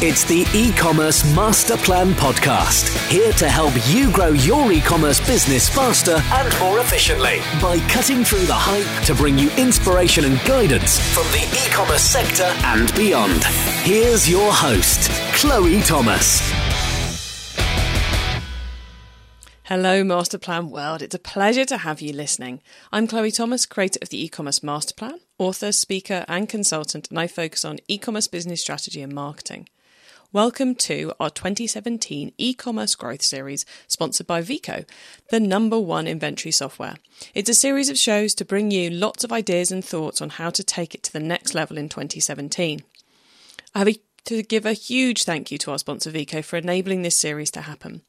It's the e-commerce master plan podcast. Here to help you grow your e-commerce business faster and more efficiently by cutting through the hype to bring you inspiration and guidance from the e-commerce sector and beyond. Here's your host, Chloe Thomas. Hello, Masterplan World. It's a pleasure to have you listening. I'm Chloe Thomas, creator of the e-commerce masterplan, author, speaker, and consultant, and I focus on e-commerce business strategy and marketing. Welcome to our 2017 e-commerce growth series sponsored by Veeqo, the number one inventory software. It's a series of shows to bring you lots of ideas and thoughts on how to take it to the next level in 2017. I have to give a huge thank you to our sponsor Veeqo for enabling this series to happen.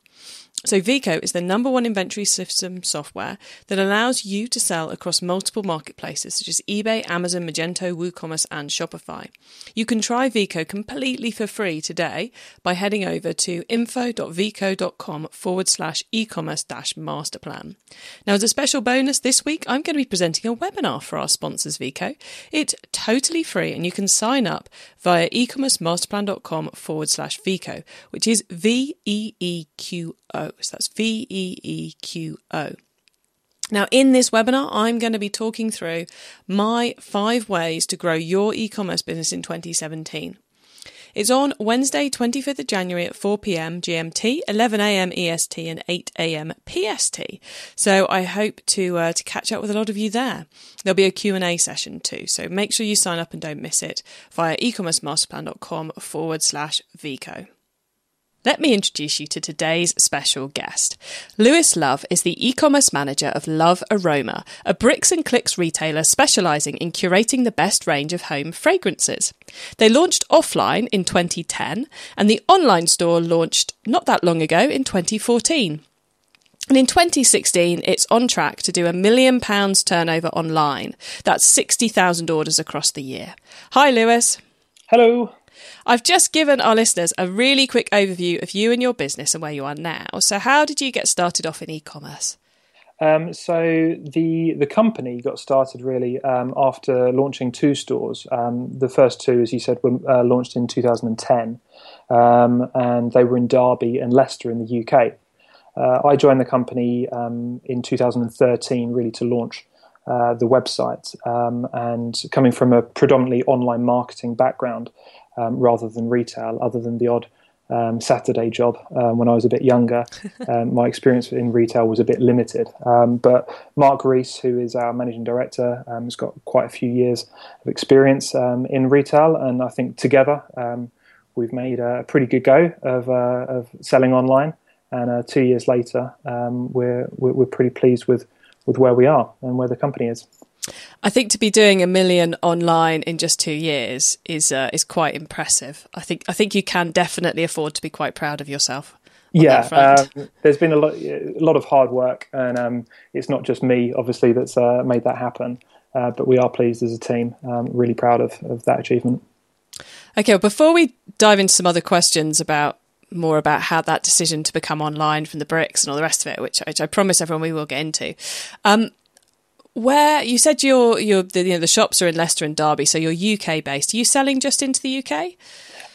So, Veeqo is the number one inventory system software that allows you to sell across multiple marketplaces such as eBay, Amazon, Magento, WooCommerce, and Shopify. You can try Veeqo completely for free today by heading over to info.veeqo.com forward slash e-commerce dash masterplan. Now, as a special bonus this week, I'm going to be presenting a webinar for our sponsors, Veeqo. It's totally free and you can sign up via ecommercemasterplan.com forward slash Vico, which is V E E Q O. So that's V E E Q O. Now, in this webinar, I'm going to be talking through my five ways to grow your e commerce business in 2017. It's on Wednesday, 25th of January at 4 p.m. GMT, 11 a.m. EST, and 8 a.m. PST. So I hope to uh, to catch up with a lot of you there. There'll be a Q&A session too, so make sure you sign up and don't miss it via ecommercemasterplan.com forward slash Veeqo. Let me introduce you to today's special guest. Lewis Love is the e-commerce manager of Love Aroma, a bricks and clicks retailer specializing in curating the best range of home fragrances. They launched offline in 2010 and the online store launched not that long ago in 2014. And in 2016, it's on track to do a million pounds turnover online. That's 60,000 orders across the year. Hi, Lewis. Hello. I've just given our listeners a really quick overview of you and your business and where you are now. So, how did you get started off in e commerce? Um, so the the company got started really um, after launching two stores. Um, the first two, as you said, were uh, launched in 2010, um, and they were in Derby and Leicester in the UK. Uh, I joined the company um, in 2013, really to launch uh, the website. Um, and coming from a predominantly online marketing background, um, rather than retail, other than the odd um, Saturday job um, when I was a bit younger. Um, my experience in retail was a bit limited. Um, but Mark Rees, who is our managing director, um, has got quite a few years of experience in retail, and I think together we've made a pretty good go of, uh, of selling online. And uh, two years later, we're, we're pretty pleased with, with where we are and where the company is. I think to be doing a million online in just two years is uh, is quite impressive. I think I think you can definitely afford to be quite proud of yourself. Yeah, um, there's been a lot, a lot of hard work, and um, it's not just me, obviously, that's uh, made that happen. Uh, but we are pleased as a team, um, really proud of, of that achievement. Okay, well, before we dive into some other questions about more about how that decision to become online from the bricks and all the rest of it, which, which I promise everyone we will get into. Um, where you said your your the, you know the shops are in Leicester and Derby, so you're UK based. Are you selling just into the UK?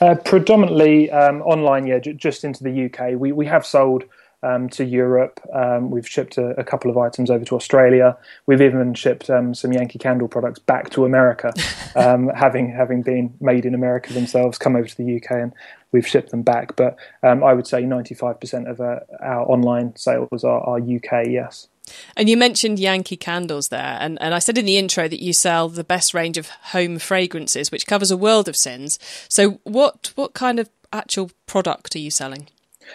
Uh, predominantly um, online, yeah, j- just into the UK. We we have sold um, to Europe. Um, we've shipped a, a, couple of items over to Australia. We've even shipped um, some Yankee Candle products back to America, um, having having been made in America themselves, come over to the UK and we've shipped them back. But um, I would say 95% of uh, our online sales are, are UK, yes. And you mentioned Yankee candles there, and, and I said in the intro that you sell the best range of home fragrances, which covers a world of sins. So, what what kind of actual product are you selling?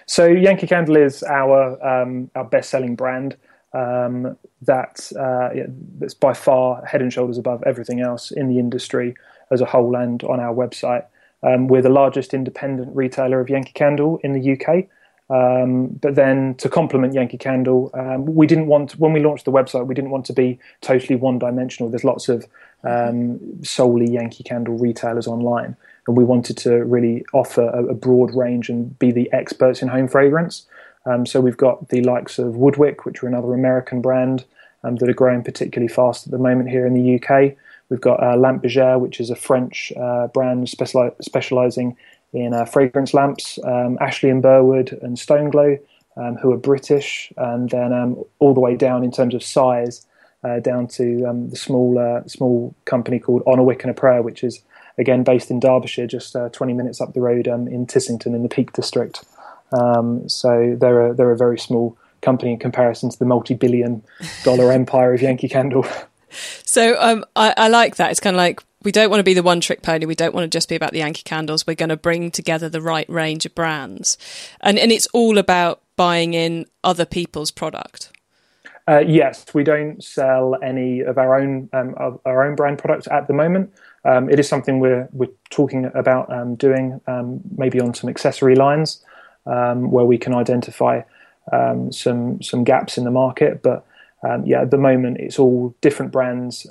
So, Yankee Candle is our um, our best selling brand. Um, that uh, yeah, that's by far head and shoulders above everything else in the industry as a whole and on our website. Um, we're the largest independent retailer of Yankee Candle in the UK. Um, but then to complement Yankee Candle, um, we didn't want when we launched the website, we didn't want to be totally one-dimensional. There's lots of um, solely Yankee Candle retailers online, and we wanted to really offer a, a broad range and be the experts in home fragrance. Um, so we've got the likes of Woodwick, which are another American brand um, that are growing particularly fast at the moment here in the UK. We've got uh, Lampe Bergère, which is a French uh, brand speciali- specializing in uh, fragrance lamps, um, Ashleigh and Burwood and Stone Glow, um, who are British, and then um, all the way down in terms of size, uh, down to um, the small uh, small company called On a Wick and a Prayer, which is again based in Derbyshire, just uh, 20 minutes up the road um, in Tissington in the Peak District. Um, so they're a, they're a very small company in comparison to the multi-billion dollar empire of Yankee Candle. So um, I, I, like that. It's kind of like we don't want to be the one trick pony. We don't want to just be about the Yankee candles. We're going to bring together the right range of brands, and and it's all about buying in other people's product. Uh, yes, we don't sell any of our own um, of our own brand products at the moment. Um, it is something we're we're talking about um, doing, um, maybe on some accessory lines, um, where we can identify um, some some gaps in the market. But yeah, at the moment it's all different brands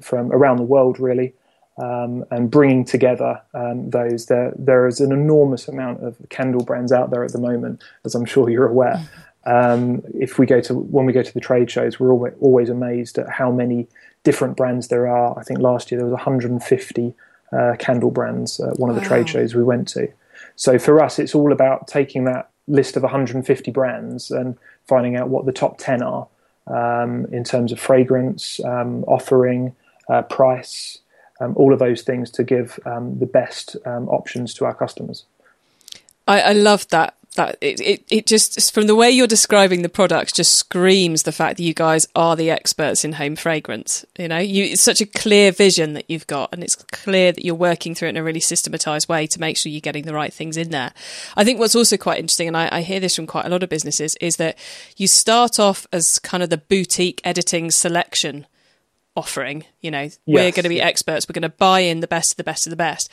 from around the world, really, um, and bringing together um, those. There, there is an enormous amount of candle brands out there at the moment, as I'm sure you're aware. Um, if we go to when we go to the trade shows, we're always, always amazed at how many different brands there are. I think last year there was 150 uh, candle brands at one of the wow. trade shows we went to. So for us, it's all about taking that list of 150 brands and finding out what the top 10 are um, in terms of fragrance, um, offering, uh, price, um, all of those things to give um, the best um, options to our customers. I, I love that that it, it, it just from the way you're describing the products just screams the fact that you guys are the experts in home fragrance you know you it's such a clear vision that you've got and it's clear that you're working through it in a really systematized way to make sure you're getting the right things in there i think what's also quite interesting and I, I hear this from quite a lot of businesses is that you start off as kind of the boutique editing selection offering you know yes. we're going to be experts we're going to buy in the best of the best of the best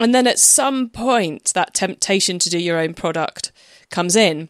and then at some point, that temptation to do your own product comes in.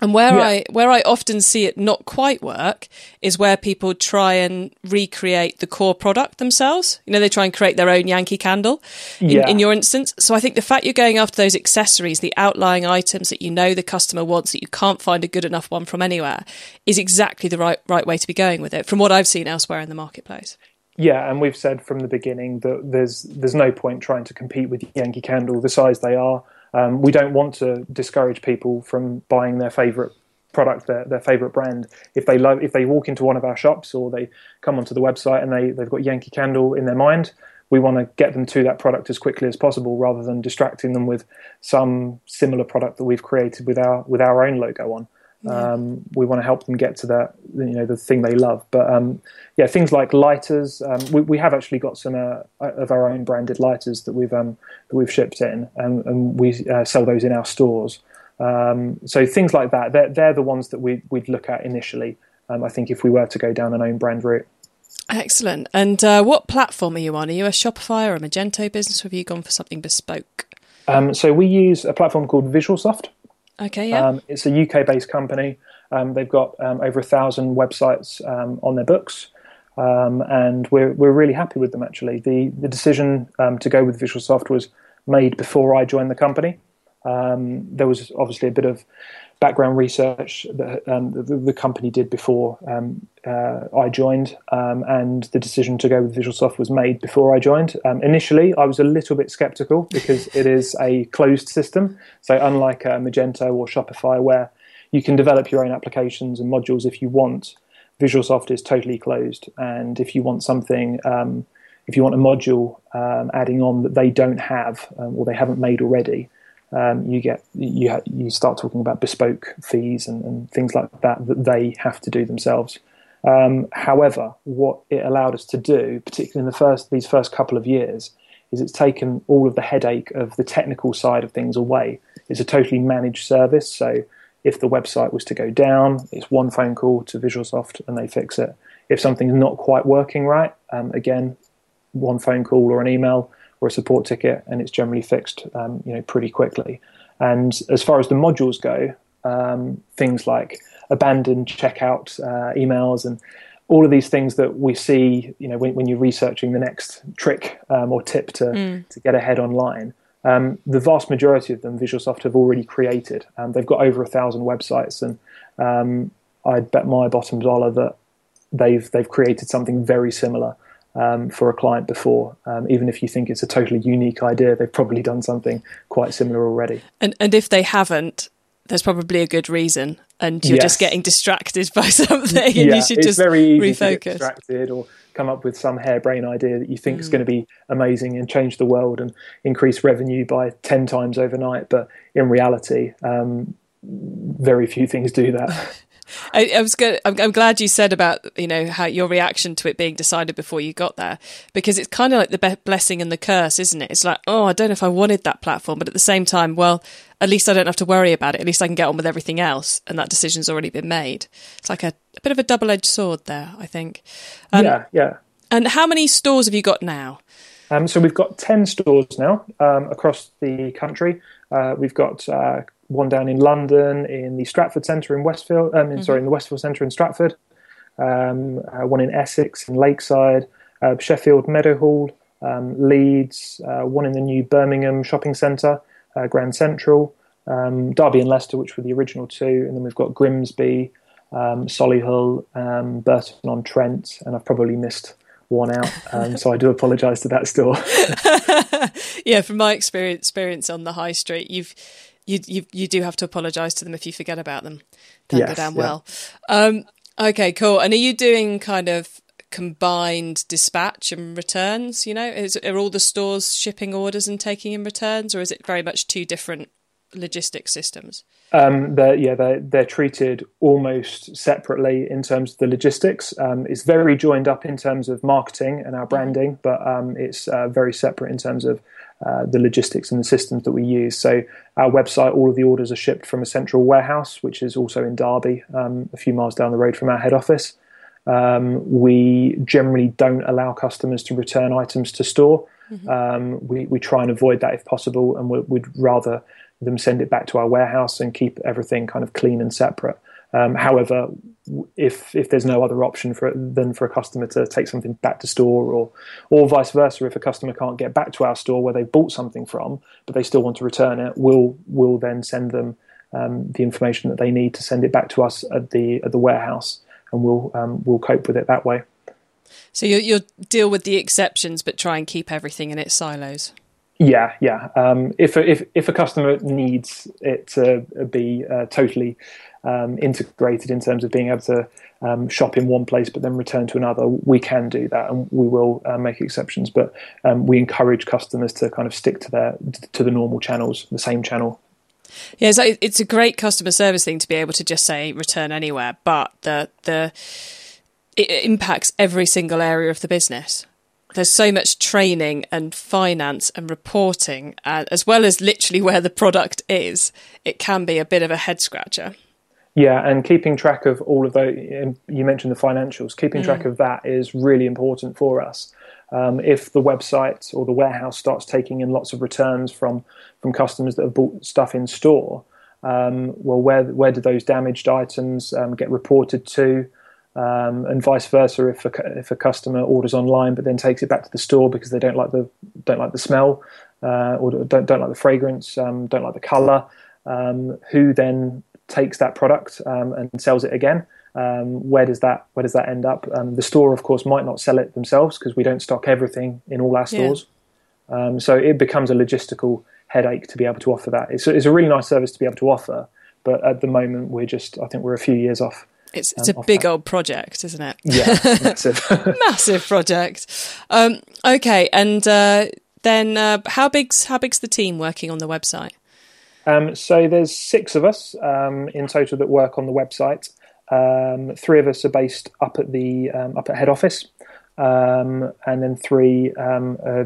And where yeah. I where I often see it not quite work is where people try and recreate the core product themselves. You know, they try and create their own Yankee candle in, yeah. in your instance. So I think the fact you're going after those accessories, the outlying items that you know the customer wants that you can't find a good enough one from anywhere, is exactly the right right way to be going with it. From what I've seen elsewhere in the marketplace. Yeah, and we've said from the beginning that there's there's no point trying to compete with Yankee Candle the size they are. Um, we don't want to discourage people from buying their favourite product, their, their favourite brand. If they love, if they walk into one of our shops or they come onto the website and they they've got Yankee Candle in their mind, we want to get them to that product as quickly as possible, rather than distracting them with some similar product that we've created with our with our own logo on. Um, we want to help them get to that, you know, the thing they love. But um, yeah, things like lighters. Um, we, we, have actually got some uh, of our own branded lighters that we've um, that we've shipped in, and, and we uh, sell those in our stores. Um, so things like that, they're, they're the ones that we, would look at initially. Um, I think if we were to go down an own brand route. Excellent. And uh, what platform are you on? Are you a Shopify or a Magento business? Or have you gone for something bespoke? so we use a platform called Visualsoft. Okay, yeah. Um, it's a UK based company. Um, they've got um, over a thousand websites um, on their books, um, and we're we're really happy with them. Actually, the the decision to go with Visualsoft was made before I joined the company. there was obviously a bit of background research that um, the, the, company did before um, uh, I joined, um, and the decision to go with Visualsoft was made before I joined. Um, initially, I was a little bit skeptical because it is a closed system. So, unlike uh, Magento or Shopify, where you can develop your own applications and modules if you want, Visualsoft is totally closed. And if you want something, um, if you want a module um, adding on that they don't have or they haven't made already, um, you get you ha- you start talking about bespoke fees and, and, things like that that they have to do themselves. Um, however, what it allowed us to do, particularly in the first these first couple of years, is it's taken all of the headache of the technical side of things away. It's a totally managed service, so if the website was to go down, it's one phone call to Visualsoft and they fix it. If something's not quite working right, um, again, one phone call or an email or a support ticket, and it's generally fixed, um, you know, pretty quickly. And as far as the modules go, um, things like abandoned checkout uh, emails and all of these things that we see, you know, when, when you're researching the next trick um, or tip to mm. to get ahead online. Um, the vast majority of them, Visualsoft have already created. Um, they've got over a thousand websites, and um, I'd bet my bottom dollar that they've they've created something very similar um, for a client before. Um, even if you think it's a totally unique idea, they've probably done something quite similar already. And and if they haven't, there's probably a good reason, and you're yes. just getting distracted by something, and yeah, you should just refocus. Distracted or come up with some harebrained idea that you think mm. is going to be amazing and change the world and increase revenue by 10 times overnight. But in reality, um, very few things do that. I, I was good. I'm, I'm, glad you said about you know how your reaction to it being decided before you got there, because it's kind of like the be- blessing and the curse, isn't it? It's like, oh, I don't know if I wanted that platform, but at the same time, well, at least I don't have to worry about it. At least I can get on with everything else, and that decision's already been made. It's like a, a bit of a double edged sword there, I think. Um, yeah, yeah. And how many stores have you got now? Um, so we've got ten stores now um, across the country. Uh, we've got uh, one down in London, in the Stratford Centre in Westfield. Um, in, mm-hmm. Sorry, in the Westfield Centre in Stratford. Um, uh, one in Essex in Lakeside, uh, Sheffield Meadowhall, um, Leeds. Uh, one in the new Birmingham Shopping Centre, uh, Grand Central. Um, Derby and Leicester, which were the original two, and then we've got Grimsby, um, Solihull, um, Burton on Trent, and I've probably missed one out. Um, so I do apologise to that store. yeah, from my experience, experience on the high street, you've you you you do have to apologise to them if you forget about them. Don't yes, go down yeah. well. Um, okay, cool. And are you doing kind of combined dispatch and returns? You know, is, are all the stores shipping orders and taking in returns, or is it very much two different logistics systems? Um, they're, yeah, they're, they're treated almost separately in terms of the logistics. Um, it's very joined up in terms of marketing and our mm-hmm. branding, but um, it's uh, very separate in terms of uh, the logistics and the systems that we use. So our website, all of the orders are shipped from a central warehouse, which is also in Derby, um, a few miles down the road from our head office. Um, we generally don't allow customers to return items to store. Mm-hmm. Um, we, we try and avoid that if possible, and we, would rather them send it back to our warehouse and keep everything kind of clean and separate. Um, however, if if there's no other option for than for a customer to take something back to store, or or vice versa, if a customer can't get back to our store where they bought something from, but they still want to return it, we'll we'll then send them um, the information that they need to send it back to us at the at the warehouse, and we'll um, we'll cope with it that way. So you you'll deal with the exceptions, but try and keep everything in its silos. Yeah, yeah. Um, if a, if if a customer needs it to be uh, totally um, integrated in terms of being able to um, shop in one place but then return to another, we can do that, and we will uh, make exceptions. But um, we encourage customers to kind of stick to their to the normal channels, the same channel. Yeah, so it's a great customer service thing to be able to just say return anywhere, but the the it impacts every single area of the business there's so much training and finance and reporting, uh, as well as literally where the product is. It can be a bit of a head scratcher. Yeah, and keeping track of all of those, you mentioned the financials, keeping mm. track of that is really important for us. Um, if the website or the warehouse starts taking in lots of returns from, from customers that have bought stuff in store, um, well, where, where do those damaged items um, get reported to? Um, and vice versa, if a, if a customer orders online but then takes it back to the store because they don't like the don't like the smell uh, or don't don't like the fragrance, um, don't like the color, um, who then takes that product um, and sells it again. Um, where does that where does that end up? Um, the store, of course, might not sell it themselves because we don't stock everything in all our stores. Yeah. Um, so it becomes a logistical headache to be able to offer that. It's, it's a really nice service to be able to offer, but at the moment we're just I think we're a few years off. It's it's um, a big that. old project, isn't it? Yeah, massive, massive project. Um, okay, and uh, then uh, how big's how big's the team working on the website? Um, so there's six of us um, in total that work on the website. Um, three of us are based up at the um, up at head office, um, and then three um, uh,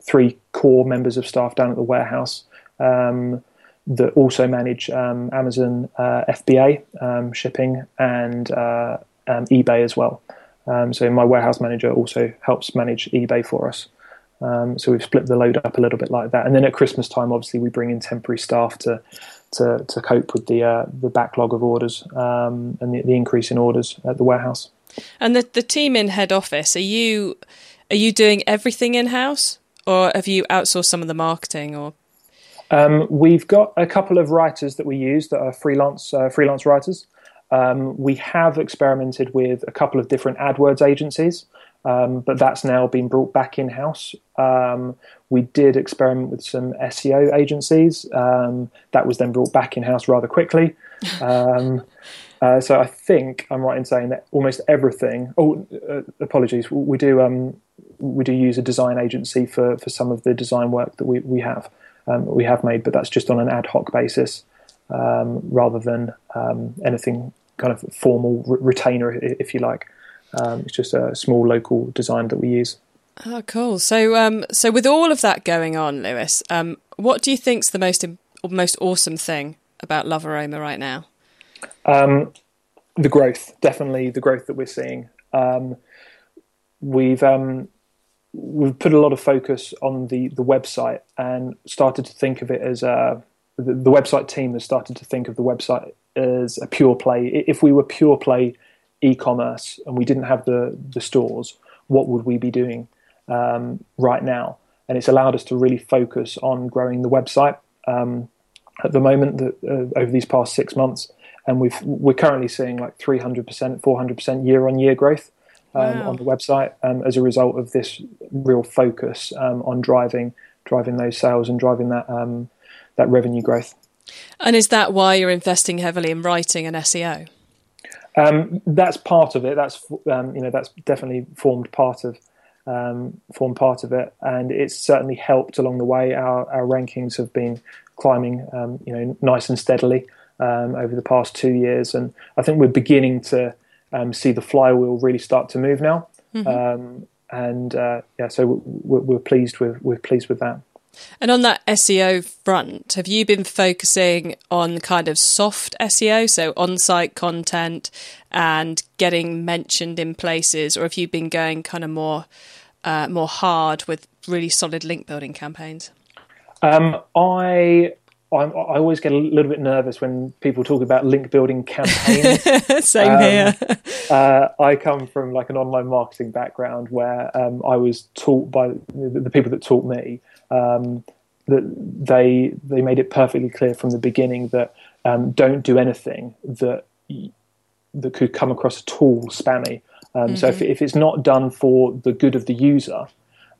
three core members of staff down at the warehouse that also manage Amazon uh, FBA shipping and uh, eBay as well. so my warehouse manager also helps manage eBay for us. Um, so we've split the load up a little bit like that. And then at Christmas time, obviously, we bring in temporary staff to to, to cope with the uh, the backlog of orders um, and the, the, increase in orders at the warehouse. And the the team in head office are you are you doing everything in house, or have you outsourced some of the marketing? Or um, we've got a couple of writers that we use that are freelance uh, freelance writers. Um, we have experimented with a couple of different AdWords agencies. Um, but that's now been brought back in house. Um, we did experiment with some SEO agencies. Um, that was then brought back in house rather quickly. Um, uh, so I think I'm right in saying that almost everything. Oh, uh, apologies. We do um, we do use a design agency for, for some of the design work that we we have um, we have made, but that's just on an ad hoc basis rather than anything kind of formal retainer, if you like. Um, it's just a small local design that we use. Oh, cool. So, um, so with all of that going on, Lewis, um, what do you think's the most most awesome thing about Love Aroma right now? Um, the growth, definitely the growth that we're seeing. Um, we've um, we've put a lot of focus on the the website and started to think of it as a the, the website team has started to think of the website as a pure play. If we were pure play e-commerce and we didn't have the the stores, what would we be doing um, right now? And it's allowed us to really focus on growing the website um, at the moment uh, over these past six months, and we've we're currently seeing like 300%, 400% year on year growth wow. on the website um, as a result of this real focus um, on driving driving those sales and driving that um, that revenue growth. And is that why you're investing heavily in writing and SEO? Um, that's part of it. That's um, you know that's definitely formed part of um, formed part of it, and it's certainly helped along the way. Our our rankings have been climbing, um, you know, nice and steadily um, over the past two years, and I think we're beginning to um, see the flywheel really start to move now. Mm-hmm. and uh, yeah, so we're, we're pleased with we're pleased with that. And on that SEO front, have you been focusing on kind of soft SEO, so on site content and getting mentioned in places, or have you been going kind of more uh, more hard with really solid link building campaigns? Um, I I'm, i always get a little bit nervous when people talk about link building campaigns. Same um, here. uh, I come from like an online marketing background where um, I was taught by the, the, people that taught me um, that they they made it perfectly clear from the beginning that um, don't do anything that that could come across at all spammy. Um, mm-hmm. So if, mm-hmm. if it's not done for the good of the user,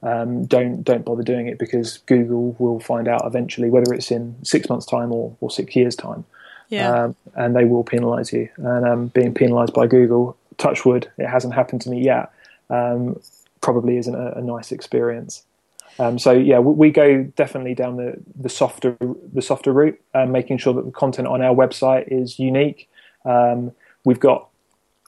um, don't don't bother doing it because Google will find out eventually whether it's in six months' time or, or six years' time. Yeah. Um, and they will penalise you. And um, being penalised by Google, touch wood, it hasn't happened to me yet. Um, probably isn't a, a nice experience. Um, so yeah, we, we, go definitely down the, the softer the softer route, uh, making sure that the content on our website is unique. Um, we've got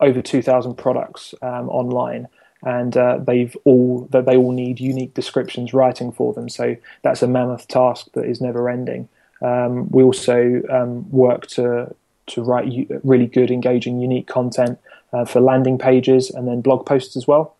over two thousand products online, and uh, they've all that they all need unique descriptions writing for them. So that's a mammoth task that is never ending. Um, we also um, work to to write really good, engaging, unique content uh, for landing pages and then blog posts as well.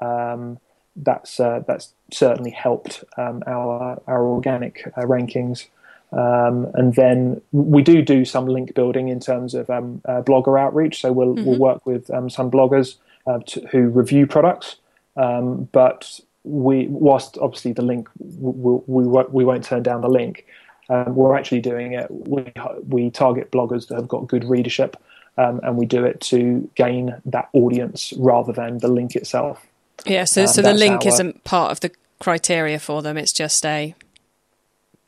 Um, that's uh, that's certainly helped um, our our organic uh, rankings. Um, and then we do do some link building in terms of um, uh, blogger outreach. So we'll mm-hmm. we'll work with some bloggers uh, to, who review products. Um, but we, whilst obviously the link, we, we, we won't turn down the link. Um, we're actually doing it. We we target bloggers that have got good readership, um, and we do it to gain that audience rather than the link itself. Yeah, so um, so the link our, isn't part of the criteria for them. It's just a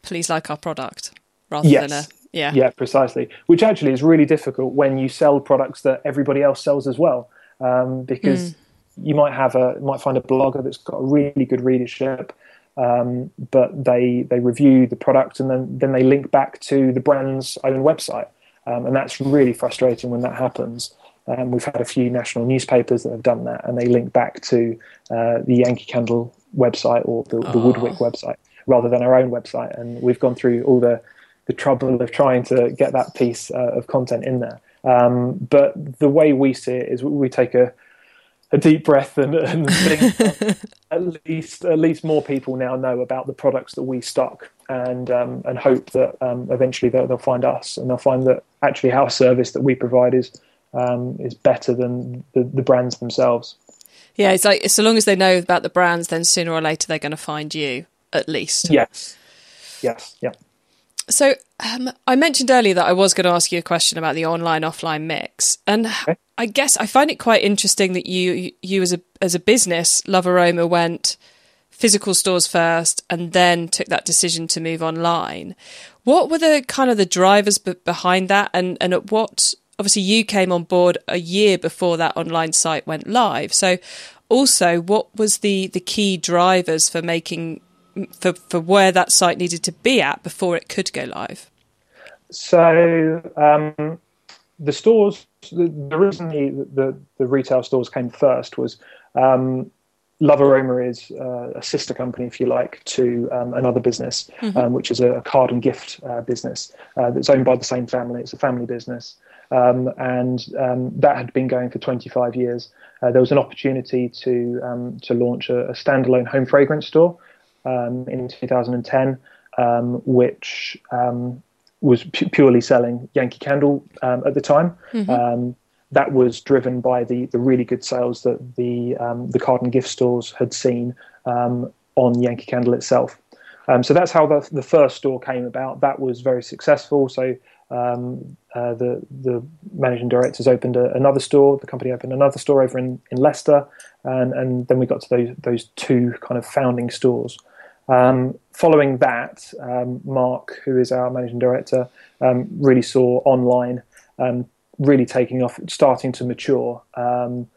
please like our product rather yes. than a yeah yeah precisely. Which actually is really difficult when you sell products that everybody else sells as well um, because mm. you might have a might find a blogger that's got a really good readership, um, but they they review the product and then then they link back to the brand's own website, um, and that's really frustrating when that happens. Um, we've had a few national newspapers that have done that, and they link back to uh, the Yankee Candle website or the, the oh. Woodwick website rather than our own website. And we've gone through all the the trouble of trying to get that piece uh, of content in there. Um, but the way we see it is we take a, a deep breath and, and think at least at least more people now know about the products that we stock and um, and hope that um, eventually they'll, they'll, find us and they'll find that actually our service that we provide is um, is better than the, the brands themselves. Yeah, it's like so long as they know about the brands, then sooner or later they're going to find you at least. Yes. Yes. Yeah. So um, I mentioned earlier that I was going to ask you a question about the online offline mix, and okay. I guess I find it quite interesting that you you as a as a business, Love Aroma went physical stores first and then took that decision to move online. What were the kind of the drivers b- behind that, and and at what obviously you came on board a year before that online site went live. So also, what was the the key drivers for making for for where that site needed to be at before it could go live? So um, the stores, the, the reason the, the, the retail stores came first was um, Love Aroma is uh, a sister company, if you like, to um, another business, mm-hmm. um, which is a card and gift uh, business uh, that's owned by the same family. It's a family business. Um, and um, that had been going for 25 years. Uh, there was an opportunity to um, to launch a, a, standalone home fragrance store um, in 2010, which was pu- purely selling Yankee Candle at the time. Mm-hmm that was driven by the the really good sales that the um, the card and gift stores had seen um, on Yankee Candle itself. Um, so that's how the the first store came about. That was very successful. So um, uh, the the managing directors opened a, another store. The company opened another store over in, in Leicester, and and then we got to those those two kind of founding stores. Um, following that, um, Mark, who is our managing director, really saw online um, really taking off, starting to mature, um,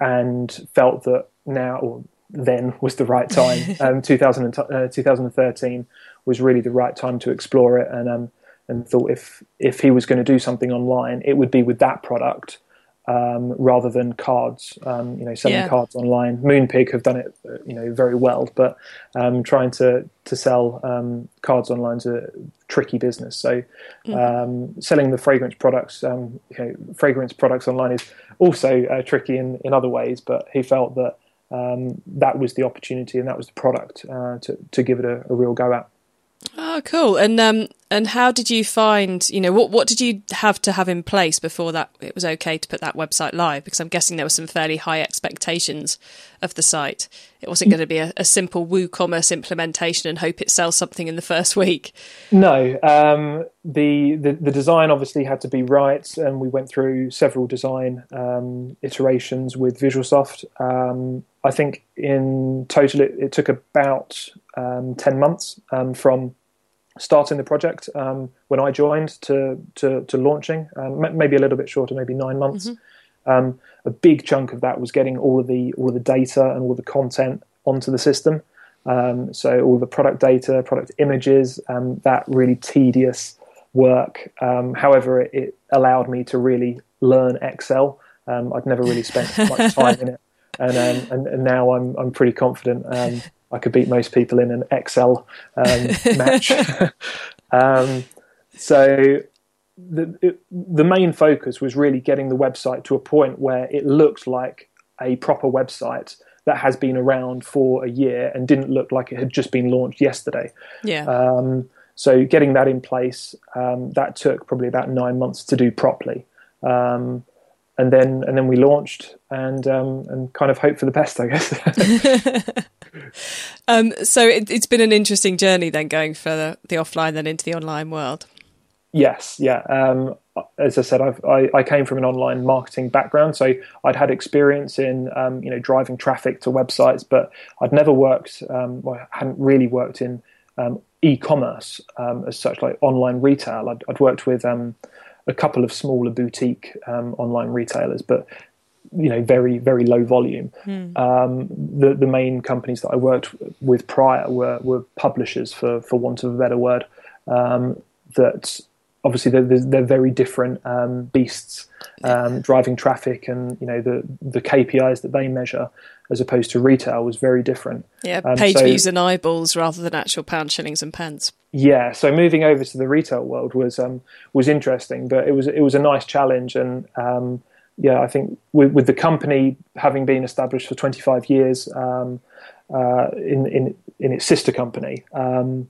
and felt that now or then was the right time. um, 2000, uh, 2013 was really the right time to explore it, and um, and thought if if he was going to do something online, it would be with that product um, rather than cards. Um, you know, selling yeah. cards online. Moonpig have done it, uh, you know, very well, but um, trying to to sell um, cards online is a tricky business. So, mm. selling the fragrance products, um, you know, fragrance products online is also uh, tricky in in other ways. But he felt that. that was the opportunity and that was the product uh, to, to give it a, a real go at. Oh, cool. And um, and how did you find? You know, what what did you have to have in place before that it was okay to put that website live? Because I'm guessing there were some fairly high expectations of the site. It wasn't going to be a, a simple WooCommerce implementation and hope it sells something in the first week. No, um, the, the, the design obviously had to be right, and we went through several design um, iterations with VisualSoft. Um, I think in total it, it took about um, 10 months um, from starting the project um, when I joined to, to, to launching, um, maybe a little bit shorter, maybe nine months. Mm-hmm. Um, a big chunk of that was getting all of the all of the data and all the content onto the system. Um, so all the product data, product images, that really tedious work. however, it, it, allowed me to really learn Excel. I'd never really spent much time in it and um, and, and, now I'm I'm pretty confident um, I could beat most people in an Excel um, match. Um, so the it, the main focus was really getting the website to a point where it looked like a proper website that has been around for a year and didn't look like it had just been launched yesterday. Yeah. Um, so getting that in place, um, that took probably about nine months to do properly. Um, and then and then we launched and um, and kind of hope for the best, I guess. um, so it, has been an interesting journey then going for the, the, offline then into the online world. Yes, yeah. Um, as I said, I, I came from an online marketing background, so I'd had experience in um, you know driving traffic to websites, but I'd never worked, um, well, I hadn't really worked in um, e-commerce as such, like online retail. I'd, I'd worked with a couple of smaller boutique um, online retailers, but you know, very very low volume. Mm. Um, the the main companies that I worked with prior were were publishers, for for want of a better word. Um, that obviously they're, they're very different um, beasts, um, driving traffic and you know the the KPIs that they measure as opposed to retail was very different. Yeah, um, page so, views and eyeballs rather than actual pound shillings and pence. Yeah, so moving over to the retail world was um, was interesting, but it was it was a nice challenge, and um, yeah, I think with, with, the company having been established for 25 years um, uh, in, in in its sister company, um,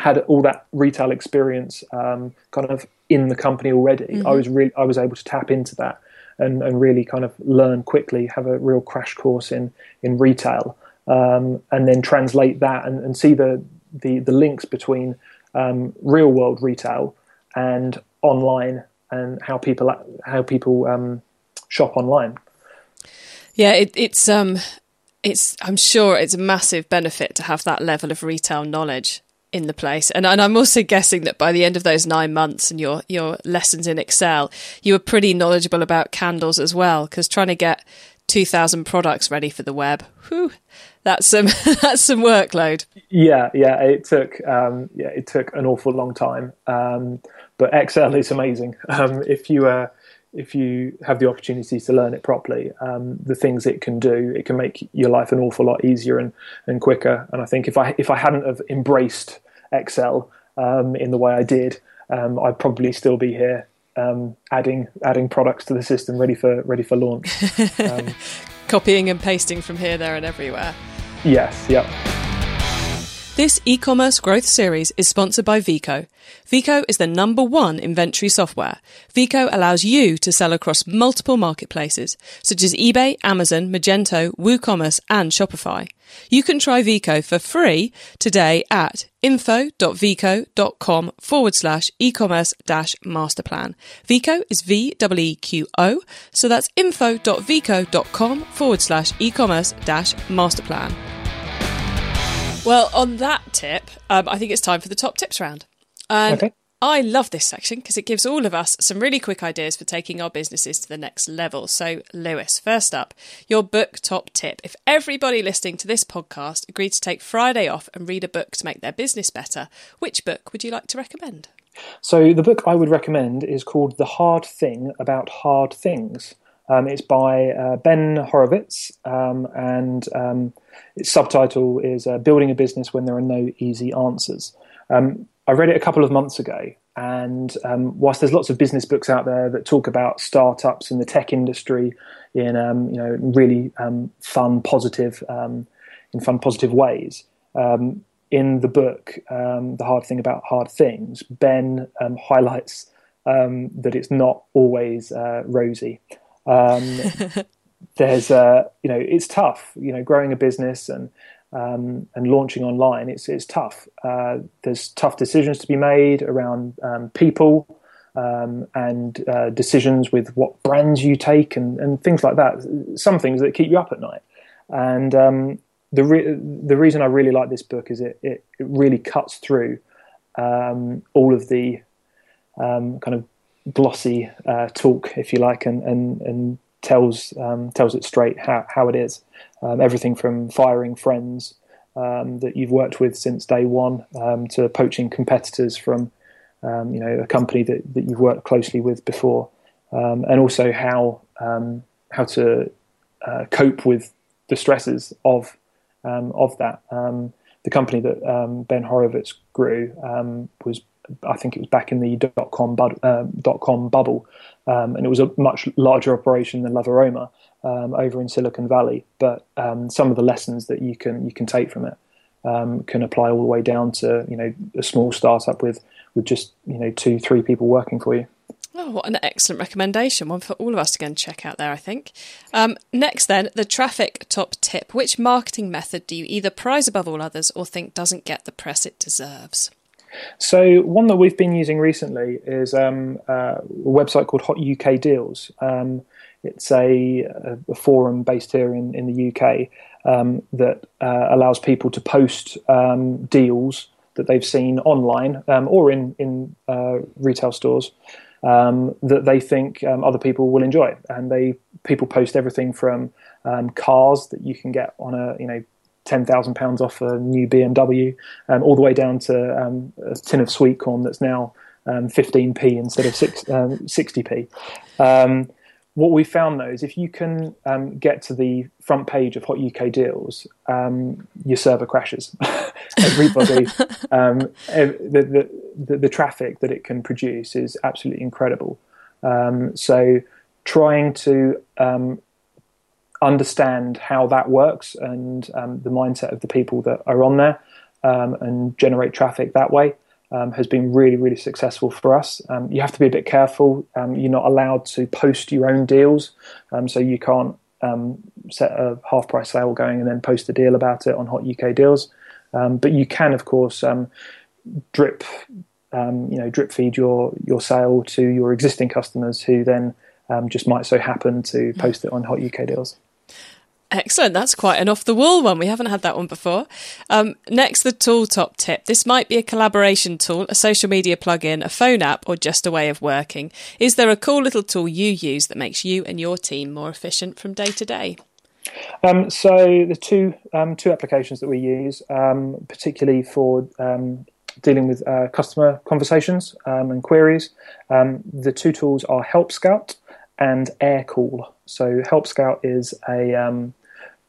had all that retail experience um, kind of in the company already. Mm-hmm. I was really I was able to tap into that and, and really kind of learn quickly, have a real crash course in in retail, um, and then translate that and, and see the the the links between um, real world retail and online and how people how people um, shop online. Yeah, it, it's um, it's I'm sure it's a massive benefit to have that level of retail knowledge in the place. And, and I'm also guessing that by the end of those nine months and your your lessons in Excel, you were pretty knowledgeable about candles as well. Because trying to get two thousand products ready for the web, whew, that's some that's some workload. Yeah, yeah, it took um, yeah it took an awful long time. Um, but Excel is amazing. Um, if you uh, if you have the opportunity to learn it properly, um, the things it can do, it can make your life an awful lot easier and, and quicker. And I think if I if I hadn't have embraced Excel um, in the way I did, um, I'd probably still be here um, adding adding products to the system ready for ready for launch. Um, Copying and pasting from here, there, and everywhere. Yes. Yep. This e-commerce growth series is sponsored by Veeqo. Veeqo is the number one inventory software. Veeqo allows you to sell across multiple marketplaces, such as eBay, Amazon, Magento, WooCommerce, and Shopify. You can try Veeqo for free today at info.veeqo.com forward slash e-commerce dash masterplan. Veeqo is V-E-Q-O, so that's info.veeqo.com forward slash e-commerce dash masterplan. Well, on that tip, um, I think it's time for the top tips round. And okay. I love this section because it gives all of us some really quick ideas for taking our businesses to the next level. So, Lewis, first up, your book top tip. If everybody listening to this podcast agreed to take Friday off and read a book to make their business better, which book would you like to recommend? So, the book I would recommend is called The Hard Thing About Hard Things. Um, it's by uh, Ben Horowitz, um, and um, its subtitle is uh, Building a Business When There Are No Easy Answers. Um, I read it a couple of months ago, and um, whilst there's lots of business books out there that talk about startups in the tech industry in um, you know really fun, positive, in fun, positive ways, in the book, The Hard Thing About Hard Things, Ben highlights that it's not always uh, rosy. Um, there's uh, you know it's tough. You know, growing a business and um, and launching online, it's it's tough. Uh, there's tough decisions to be made around um, people um, and uh, decisions with what brands you take and, and things like that. Some things that keep you up at night. And um, the re- the reason I really like this book is it it, it really cuts through um, all of the um, kind of glossy uh, talk, if you like, and and, and tells um, tells it straight how, how it is. Um, everything from firing friends um, that you've worked with since day one um, to poaching competitors from um, you know a company that, that you've worked closely with before, um, and also how how to uh, cope with the stresses of of that. the company that Ben Horowitz grew was I think it was back in the dot com, uh, dot com bubble, um, and it was a much larger operation than Love Aroma um, over in Silicon Valley. But um, some of the lessons that you can you can take from it um, can apply all the way down to you know a small startup with with just you know two three people working for you. Oh, what an excellent recommendation. One for all of us to go and check out there, I think. Um, next, then, the traffic top tip. Which marketing method do you either prize above all others or think doesn't get the press it deserves? So one that we've been using recently is um, uh, a website called Hot UK Deals. Um, it's a, a, forum based here in, in the UK um, that uh, allows people to post um, deals that they've seen online um, or in in uh, retail stores um, that they think other people will enjoy, and they people post everything from cars that you can get on a you know ten thousand pounds off a new BMW, um, all the way down to um, a tin of sweet corn that's now um, fifteen p instead of um, sixty p. Um, what we found though is if you can um, get to the front page of Hot UK Deals, your server crashes. Everybody, the, the, the, the, traffic that it can produce is absolutely incredible. so trying to understand how that works and um, the mindset of the people that are on there um, and generate traffic that way um, has been really, really successful for us. Um, you have to be a bit careful. Um, you're not allowed to post your own deals, um, so you can't set a half price sale going and then post a deal about it on Hot UK Deals. But you can, of course, drip, you know, drip feed your your sale to your existing customers who then just might so happen to post it on Hot UK Deals. Excellent. That's quite an off the wall one. We haven't had that one before. Um, next, the tool top tip. This might be a collaboration tool, a social media plugin, a phone app, or just a way of working. Is there a cool little tool you use that makes you and your team more efficient from day to day? Um, so the two um, two applications that we use, um, particularly for um, dealing with uh, customer conversations um, and queries, the two tools are Help Scout and Aircall. So Help Scout is a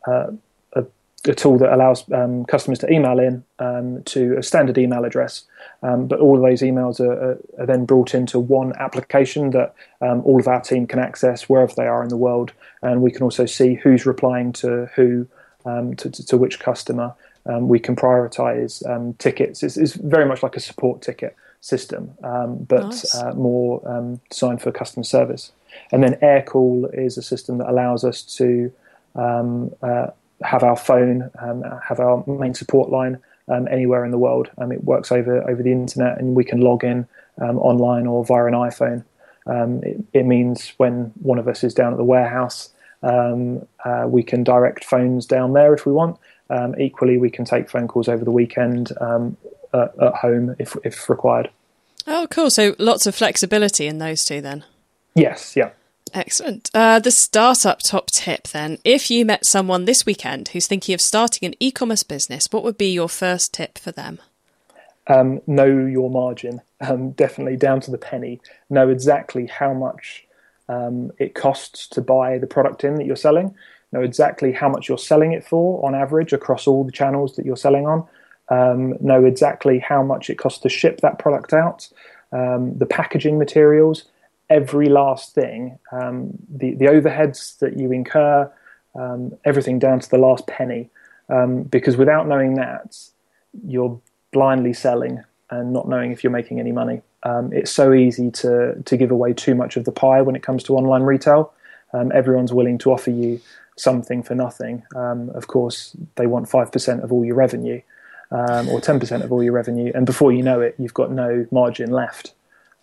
uh, a, a, tool that allows um, customers to email in um, to a standard email address. Um, but all of those emails are, are, then brought into one application that um, all of our team can access wherever they are in the world. And we can also see who's replying to who, um, to, to, to, which customer. Um, we can prioritize tickets. It's, it's, very much like a support ticket system, but nice. uh, more designed for customer service. And then Aircall is a system that allows us to um, uh, have our phone, um, have our main support line um, anywhere in the world. Um, it works over over the internet, and we can log in um, online or via an iPhone. Um, it, it, means when one of us is down at the warehouse, uh, we can direct phones down there if we want. equally, we can take phone calls over the weekend at, at home if if required. Oh, cool! So lots of flexibility in those two, then. Yes. Yeah. Excellent. Uh, the startup top tip then. If you met someone this weekend who's thinking of starting an e commerce business, what would be your first tip for them? Um, know your margin, um, definitely down to the penny. Know exactly how much um, it costs to buy the product in that you're selling. Know exactly how much you're selling it for on average across all the channels that you're selling on. Um, know exactly how much it costs to ship that product out, um, the packaging materials every last thing, um, the, the overheads that you incur, um, everything down to the last penny. Um, because without knowing that, you're blindly selling and not knowing if you're making any money. Um, it's so easy to, to give away too much of the pie when it comes to online retail. Um, everyone's willing to offer you something for nothing. Um, of course, they want 5% of all your revenue. or 10% of all your revenue, and before you know it, you've got no margin left.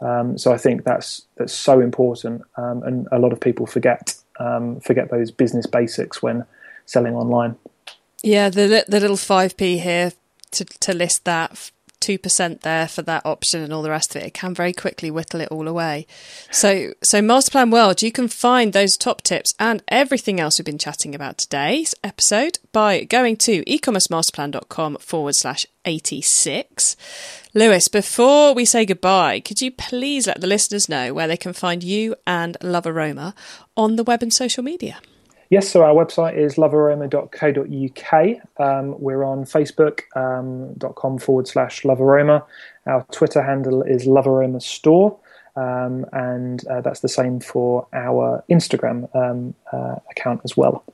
Um, so I think that's that's so important, um, and a lot of people forget um, forget those business basics when selling online. Yeah, the the little five p here to to list that 2% there for that option and all the rest of it, it can very quickly whittle it all away. So, so Masterplan World, you can find those top tips and everything else we've been chatting about today's episode by going to ecommercemasterplan.com forward slash 86. Lewis, before we say goodbye, could you please let the listeners know where they can find you and Love Aroma on the web and social media? Yes, so our website is lovearoma.co.uk. Um, we're on facebook.com um, forward slash lovearoma. Our Twitter handle is lovearoma store. Um, and uh, that's the same for our Instagram um, uh, account as well.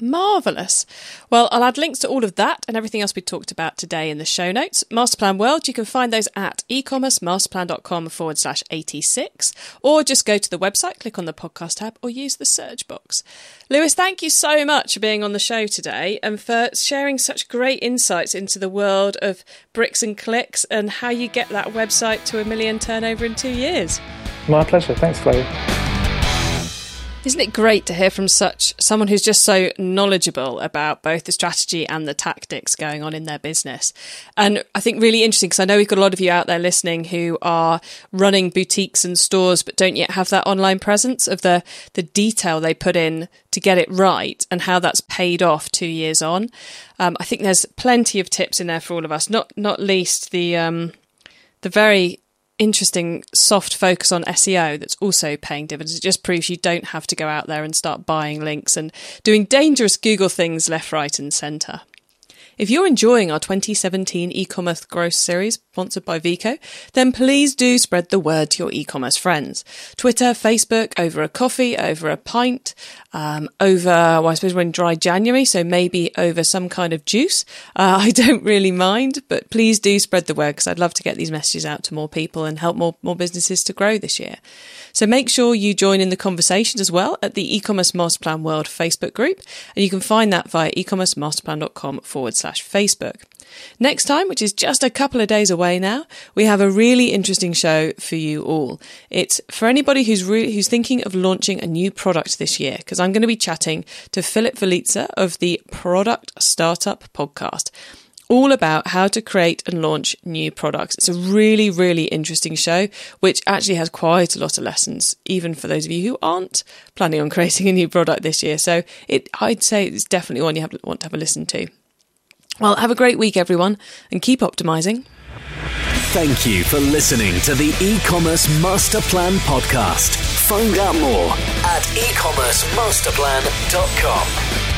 Marvellous. Well, I'll add links to all of that and everything else we talked about today in the show notes. Masterplan World, you can find those at ecommercemasterplan.com forward slash 86, or just go to the website, click on the podcast tab, or use the search box. Lewis, thank you so much for being on the show today and for sharing such great insights into the world of bricks and clicks and how you get that website to a million turnover in two years. My pleasure. Thanks, Chloe. Isn't it great to hear from such someone who's just so knowledgeable about both the strategy and the tactics going on in their business? And I think really interesting because I know we've got a lot of you out there listening who are running boutiques and stores but don't yet have that online presence of the the detail they put in to get it right and how that's paid off two years on. Um, I think there's plenty of tips in there for all of us. Not not least the um, the very interesting soft focus on SEO that's also paying dividends. It just proves you don't have to go out there and start buying links and doing dangerous Google things left, right, and centre. If you're enjoying our 2017 e-commerce growth series sponsored by Veeqo, then please do spread the word to your e-commerce friends. Twitter, Facebook, over a coffee, over a pint, um, over, well, I suppose we're in dry January, so maybe over some kind of juice. Uh, I don't really mind, but please do spread the word because I'd love to get these messages out to more people and help more, more businesses to grow this year. So make sure you join in the conversation as well at the e-commerce masterplan world Facebook group. And you can find that via ecommercemasterplan.com forward slash slash Facebook. Next time, which is just a couple of days away now, we have a really interesting show for you all. It's for anybody who's re- who's thinking of launching a new product this year, because I'm going to be chatting to Philip Velitza of the Product Startup Podcast all about how to create and launch new products. It's a really, really interesting show, which actually has quite a lot of lessons, even for those of you who aren't planning on creating a new product this year. So it, I'd say it's definitely one you have, want to have a listen to. Well, have a great week, everyone, and keep optimizing. Thank you for listening to the e-commerce master plan podcast. Find out more at ecommercemasterplan.com.